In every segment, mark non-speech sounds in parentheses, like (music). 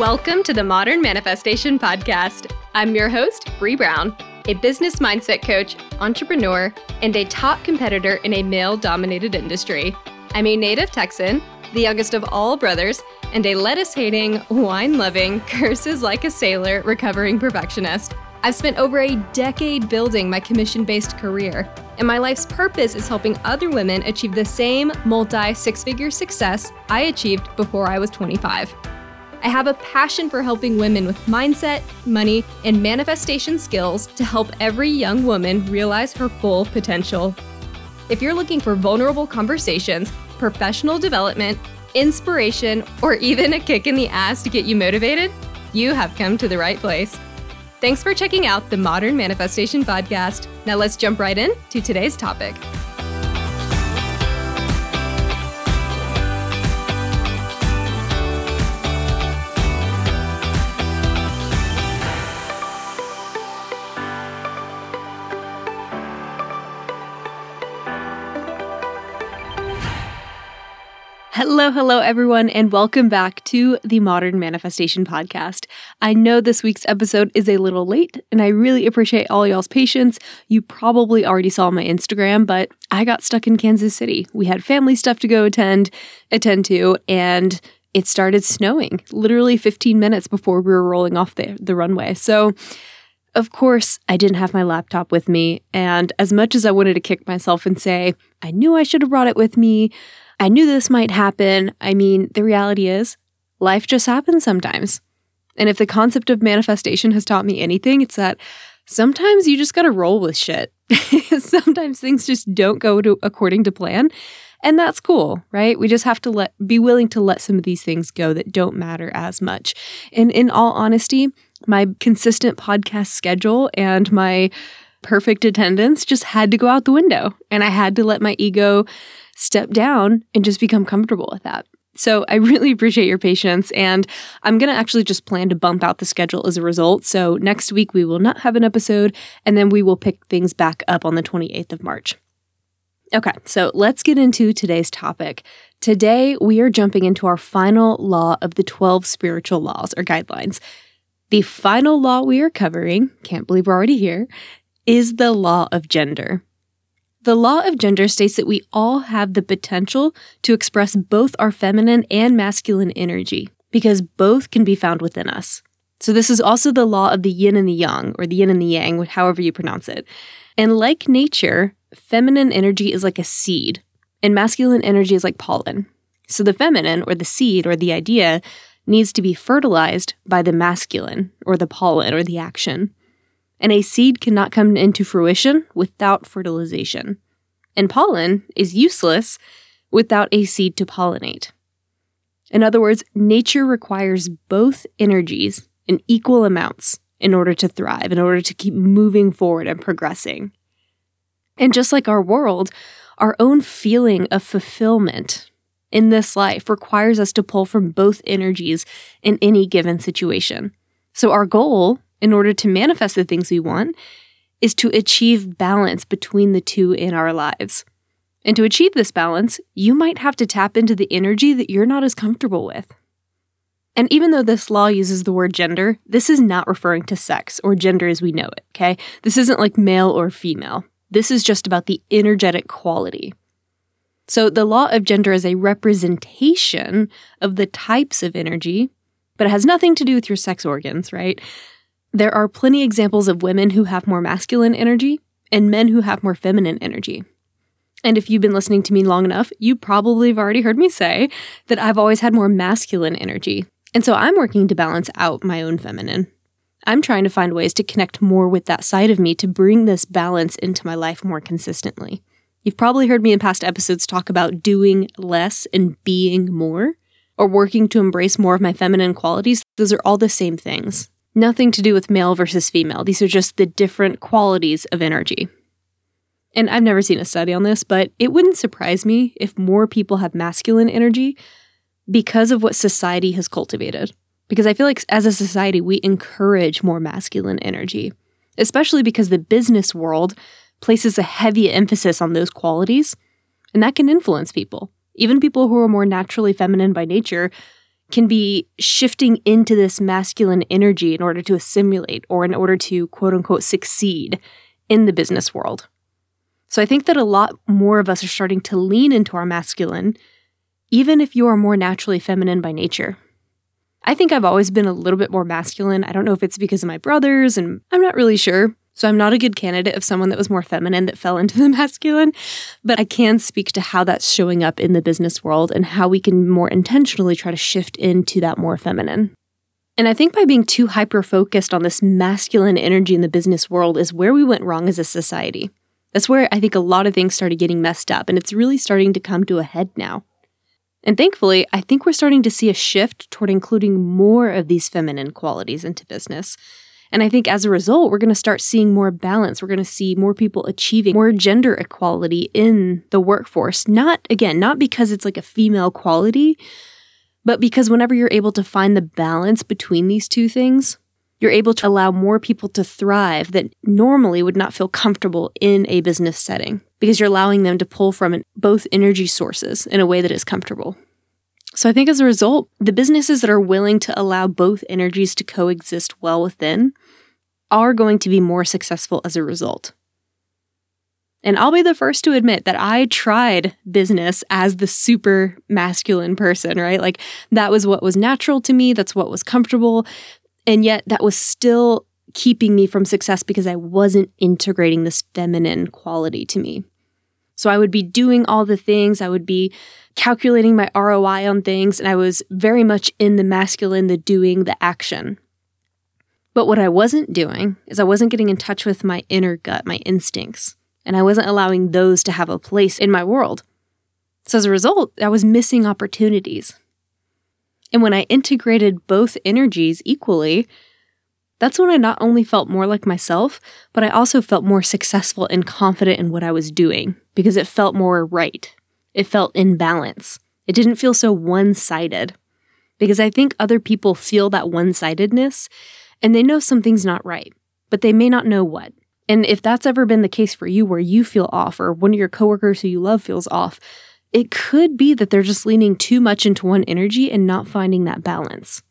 Welcome to the Modern Manifestation Podcast. I'm your host, Bree Brown, a business mindset coach, entrepreneur, and a top competitor in a male dominated industry. I'm a native Texan, the youngest of all brothers, and a lettuce hating, wine loving, (laughs) curses like a sailor recovering perfectionist. I've spent over a decade building my commission based career, and my life's purpose is helping other women achieve the same multi six figure success I achieved before I was 25. I have a passion for helping women with mindset, money, and manifestation skills to help every young woman realize her full potential. If you're looking for vulnerable conversations, professional development, inspiration, or even a kick in the ass to get you motivated, you have come to the right place. Thanks for checking out the Modern Manifestation Podcast. Now let's jump right in to today's topic. Hello, hello, everyone, and welcome back to the Modern Manifestation Podcast. I know this week's episode is a little late, and I really appreciate all y'all's patience. You probably already saw my Instagram, but I got stuck in Kansas City. We had family stuff to go attend, attend to, and it started snowing literally 15 minutes before we were rolling off the, the runway. So, of course, I didn't have my laptop with me, and as much as I wanted to kick myself and say, I knew I should have brought it with me, I knew this might happen. I mean, the reality is, life just happens sometimes. And if the concept of manifestation has taught me anything, it's that sometimes you just got to roll with shit. (laughs) sometimes things just don't go to according to plan, and that's cool, right? We just have to let be willing to let some of these things go that don't matter as much. And in all honesty, my consistent podcast schedule and my perfect attendance just had to go out the window, and I had to let my ego step down and just become comfortable with that. So I (laughs) really appreciate your patience. And I'm going to actually just plan to bump out the schedule as a result. So next week, we will not have an episode, and then we will pick things back up on the 28th of March. Okay, so let's get into today's topic. Today, we are jumping into our final law of the 12 spiritual laws or guidelines. The final law we are covering, can't believe we're already here, is the law of gender. The law of gender states that we all have the potential to express both our feminine and masculine energy because both can be found within us. So, this is also the law of the yin and the yang, or the yin and the yang, however you pronounce it. And like nature, feminine energy is like a seed, and masculine energy is like pollen. So, the feminine, or the seed, or the idea, needs to be fertilized by the masculine, or the pollen, or the action and a seed cannot come into fruition without fertilization. And pollen is useless without a seed to pollinate. In other words, nature requires both energies in equal amounts in order to thrive, in order to keep moving forward and progressing. And just like our world, our own feeling of fulfillment in this life requires us to pull from both energies in any given situation. So, our goal in order to manifest the things we want is to achieve balance between the two in our lives. And to achieve this balance, you might have to tap into the energy that you're not as comfortable with. And even though this law uses the word gender, this is not referring to sex or gender as we know it, okay? This isn't like male or female. This is just about the energetic quality. So the law of gender is a representation of the types of energy, but it has nothing to do with your sex organs, right? There are plenty examples of women who have more masculine energy and men who have more feminine energy. And if you've been listening to me long enough, you probably have already heard me say that I've always had more masculine energy. And so I'm working to balance out my own feminine. I'm trying to find ways to connect more with that side of me to bring this balance into my life more consistently. You've probably heard me in past episodes talk about doing less and being more, or working to embrace more of my feminine qualities. Those are all the same things. Nothing to do with male versus female. These are just the different qualities of energy. And I've never seen a study on this, but it wouldn't surprise me if more people have masculine energy because of what society has cultivated. Because I feel like as a society, we encourage more masculine energy, especially because the business world places a heavy emphasis on those qualities, and that can influence people. Even people who are more naturally feminine by nature can be shifting into this masculine energy in order to assimilate or in order to quote unquote succeed in the business world. So I think that a lot more of us are starting to lean into our masculine, even if you are more naturally feminine by nature. I think I've always been a little bit more masculine. I don't know if it's because of my brothers, and I'm not really sure. So I'm not a good candidate of someone that was more feminine that fell into the (laughs) masculine, but I can speak to how that's showing up in the business world and how we can more intentionally try to shift into that more feminine. And I think by being too hyper focused on this masculine energy in the business world is where we went wrong as a society. That's where I think a lot of things started getting messed up, and it's really starting to come to a head now. And thankfully, I think we're starting to see a shift toward including more of these feminine qualities into business. And I think as a result, we're going to start seeing more balance. We're going to see more people achieving more gender equality in the workforce. Not, again, not because it's like a female quality, but because whenever you're able to find the balance between these two things, you're able to allow more people to thrive that normally would not feel comfortable in a business setting because you're allowing them to pull from both energy sources in a way that is comfortable. So I think as a result, the businesses that are willing to allow both energies to coexist well within are going to be more successful as a result. And I'll be the first to admit that I tried business as the super masculine person, right? Like that was what was natural to me, that's what was comfortable. And yet that was still keeping me from success because I wasn't integrating this feminine quality to me. So I would be doing all the things, I would be calculating my ROI on things, and I was very much in the masculine, the doing, the action. But what I wasn't doing is I wasn't getting in touch with my inner gut, my instincts, and I wasn't allowing those to have a place in my world. So as a result, I was missing opportunities. And when I integrated both energies equally, that's when I not only felt more like myself, but I also felt more successful and confident in what I was doing because it felt more right. It felt in balance. It didn't feel so one sided. Because I think other people feel that one sidedness and they know something's not right, but they may not know what. And if that's ever been the case for you where you feel off or one of your coworkers who you love feels off, it could be that they're just leaning too much into one energy and not finding that balance.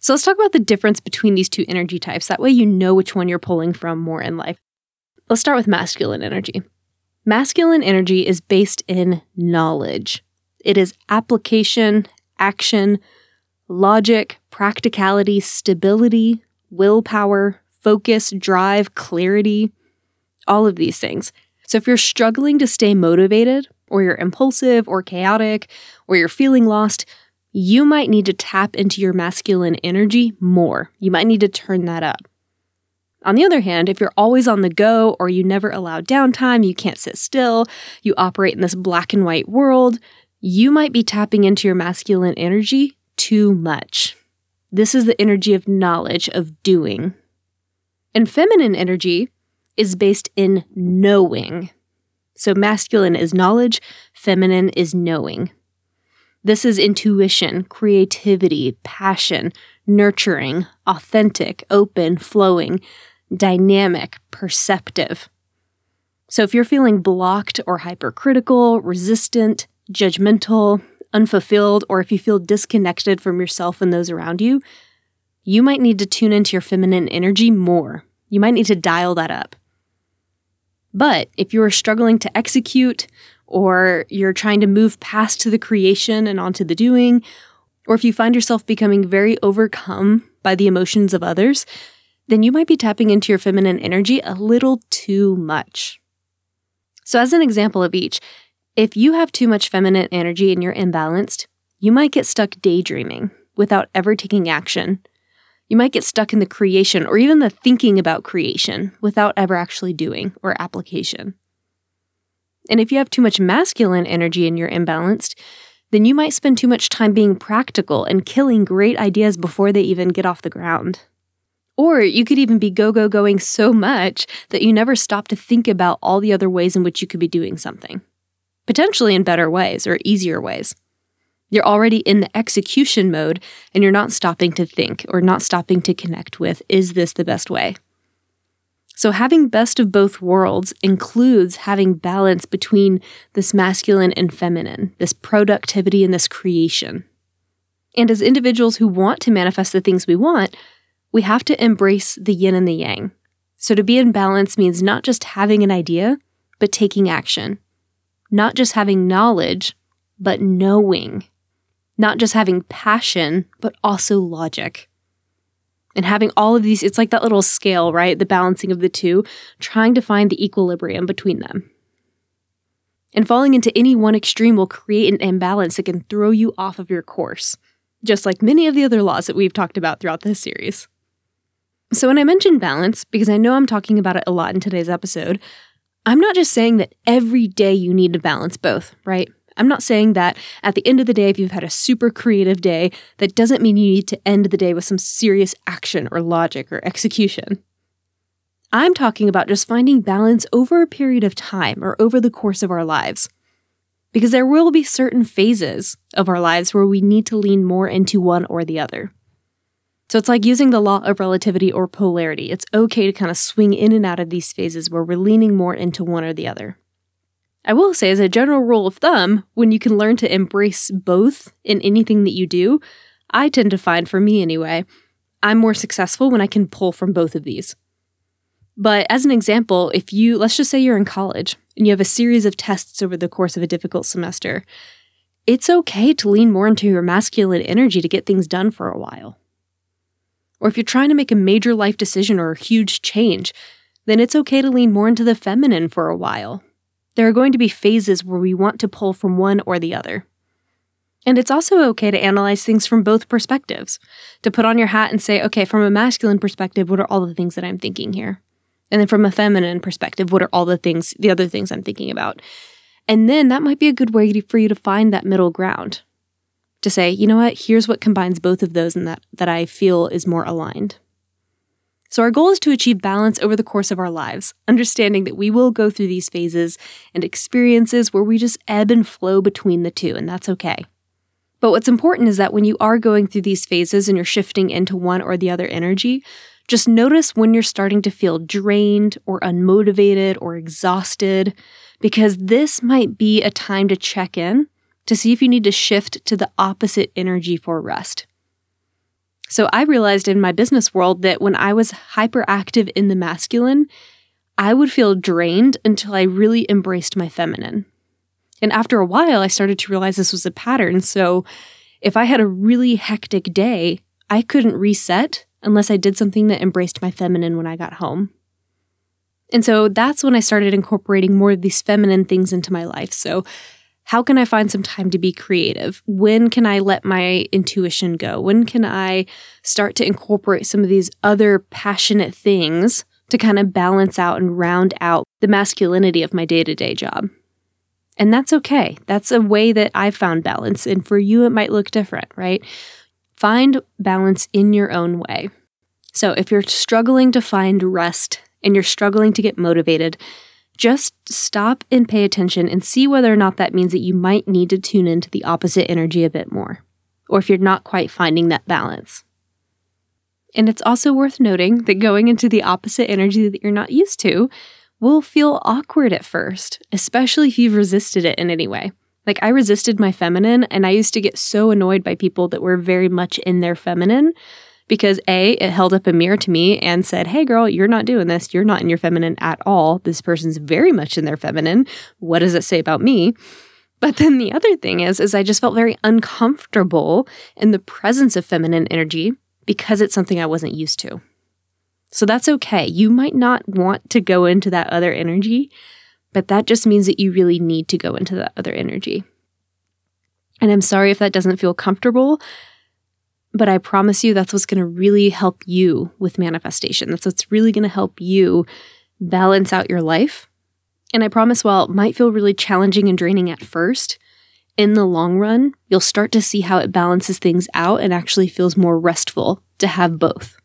So let's talk about the difference between these two energy types. That way you know which one you're pulling from more in life. Let's start with masculine energy. Masculine energy is based in knowledge. It is application, action, logic, practicality, stability, willpower, focus, drive, clarity, all of these things. So if you're struggling to stay motivated, or you're impulsive or chaotic, or you're feeling lost, you might need to tap into your masculine energy more. You might need to turn that up. On the other hand, if you're always on the go or you never allow downtime, you can't sit still, you operate in this black and white world, you might be tapping into your masculine energy too much. This is the energy of knowledge, of doing. And feminine energy is based in knowing. So masculine is knowledge, feminine is knowing. This is intuition, creativity, passion, nurturing, authentic, open, flowing, dynamic, perceptive. So if you're feeling blocked or hypercritical, resistant, judgmental, unfulfilled, or if you feel disconnected from yourself and those around you, you might need to tune into your feminine energy more. You might need to dial that up. But if you are struggling to execute, or you're trying to move past the creation and onto the doing, or if you find yourself becoming very overcome by the emotions of others, then you might be tapping into your feminine energy a little too much. So, as an example of each, if you have too much feminine energy and you're imbalanced, you might get stuck daydreaming without ever taking action. You might get stuck in the creation or even the thinking about creation without ever actually doing or application. And if you have too much masculine energy and you're imbalanced, then you might spend too much time being practical and killing great ideas before they even get off the ground. Or you could even be go, go, going so much that you never stop to think about all the other ways in which you could be doing something, potentially in better ways or easier ways. You're already in the execution mode and you're not stopping to think or not stopping to connect with is this the best way? So, having best of both worlds includes having balance between this masculine and feminine, this productivity and this creation. And as individuals who want to manifest the things we want, we have to embrace the yin and the yang. So to be in balance means not just having an idea, but taking action. Not just having knowledge, but knowing. Not just having passion, but also logic. And having all of these, it's like that little scale, right? The balancing of the two, trying to find the equilibrium between them. And falling into any one extreme will create an imbalance that can throw you off of your course, just like many of the other laws that we've talked about throughout this series. So, when I mention balance, because I know I'm talking about it a lot in today's episode, I'm not just saying that every day you need to balance both, right? I'm not saying that at the end of the day, if you've had a super creative day, that doesn't mean you need to end the day with some serious action or logic or execution. I'm talking about just finding balance over a period of time or over the course of our lives. Because there will be certain phases of our lives where we need to lean more into one or the other. So it's like using the law of relativity or polarity. It's okay to kind of swing in and out of these phases where we're leaning more into one or the other. I will say, as a general rule of thumb, when you can learn to embrace both in anything that you do, I tend to find, for me anyway, I'm more successful when I can pull from both of these. But as an example, if you, let's just say you're in college and you have a series of tests over the course of a difficult semester, it's okay to lean more into your masculine energy to get things done for a while. Or if you're trying to make a major life decision or a huge change, then it's okay to lean more into the feminine for a while. There are going to be phases where we want to pull from one or the other. And it's also okay to analyze things from both perspectives, to put on your hat and say, okay, from a masculine perspective, what are all the things that I'm thinking here? And then from a feminine perspective, what are all the things, the other things I'm thinking about? And then that might be a good way for you to find that middle ground. To say, you know what, here's what combines both of those and that, that I feel is more aligned. So, our goal is to achieve balance over the course of our lives, understanding that we will go through these phases and experiences where we just ebb and flow between the two, and that's okay. But what's important is that when you are going through these phases and you're shifting into one or the other energy, just notice when you're starting to feel drained or unmotivated or exhausted, because this might be a time to check in to see if you need to shift to the opposite energy for rest. So I realized in my business world that when I was hyperactive in the masculine, I would feel drained until I really embraced my feminine. And after a while, I started to realize this was a pattern. So if I had a really hectic day, I couldn't reset unless I did something that embraced my feminine when I got home. And so that's when I started incorporating more of these feminine things into my life. So, how can I find some time to be creative? When can I let my intuition go? When can I start to incorporate some of these other passionate things to kind of balance out and round out the masculinity of my day to day job? And that's okay. That's a way that I've found balance. And for you, it might look different, right? Find balance in your own way. So if you're struggling to find rest and you're struggling to get motivated, just stop and pay attention and see whether or not that means that you might need to tune into the opposite energy a bit more, or if you're not quite finding that balance. And it's also worth noting that going into the opposite energy that you're not used to will feel awkward at first, especially if you've resisted it in any way. Like I resisted my feminine and I used to get so annoyed by people that were very much in their feminine because A, it held up a mirror to me and said, Hey girl, you're not doing this. You're not in your feminine at all. This person's very much in their feminine. What does it say about me? But then the other thing is, is I just felt very uncomfortable in the presence of feminine energy because it's something I wasn't used to. So that's okay. You might not want to go into that other energy, but that just means that you really need to go into that other energy. And I'm sorry if that doesn't feel comfortable, but I promise you that's what's going to really help you with manifestation. That's what's really going to help you balance out your life. And I promise while it might feel really challenging and draining at first, in the long run, you'll start to see how it balances things out and actually feels more restful to have both.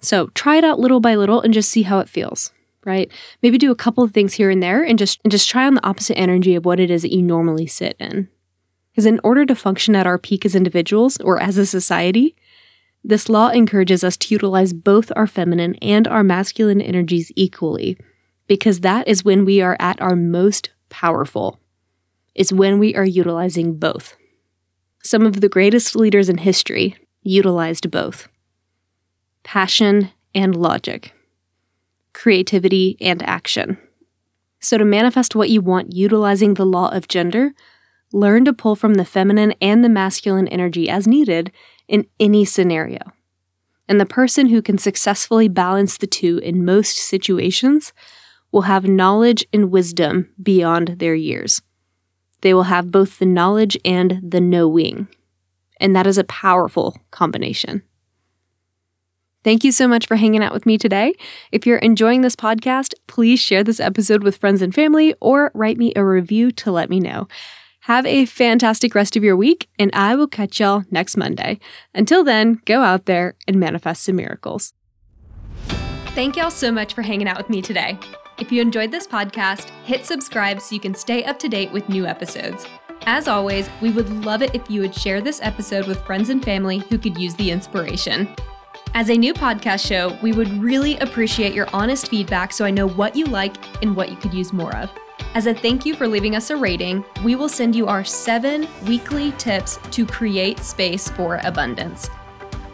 So try it out little by little and just see how it feels right? Maybe do a couple of things here and there and just and just try on the opposite energy of what it is that you normally sit in. Because in order to function at our peak as individuals or as a society, this law encourages us to utilize both our feminine and our masculine energies equally, because that is when we are at our most powerful. Is when we are utilizing both. Some of the greatest leaders in history utilized both passion and logic, creativity and action. So, to manifest what you want utilizing the law of gender, learn to pull from the feminine and the masculine energy as needed in any scenario. And the person who can successfully balance the two in most situations will have knowledge and wisdom beyond their years. They will have both the knowledge and the knowing. And that is a powerful combination. Thank you so much for hanging out with me today. If you're enjoying this podcast, please share this episode with friends and family or write me a review to let me know. Have a fantastic rest of your week, and I will catch y'all next Monday. Until then, go out there and manifest some miracles. Thank y'all so much for hanging out with me today. If you enjoyed this podcast, hit subscribe so you can stay up to date with new episodes. As always, we would love it if you would share this episode with friends and family who could use the inspiration. As a new podcast show, we would really appreciate your honest feedback so I know what you like and what you could use more of. As a thank you for leaving us a rating, we will send you our seven weekly tips to create space for abundance.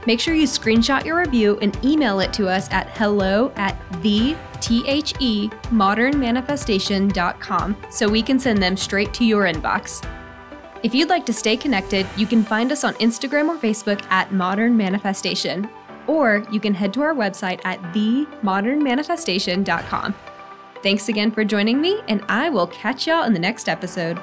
Make sure you screenshot your review and email it to us at hello at the T-H-E modernmanifestation.com so we can send them straight to your inbox. If you'd like to stay connected, you can find us on Instagram or Facebook at Modern Manifestation, or you can head to our website at themodernmanifestation.com. Thanks again for joining me, and I will catch y'all in the next episode.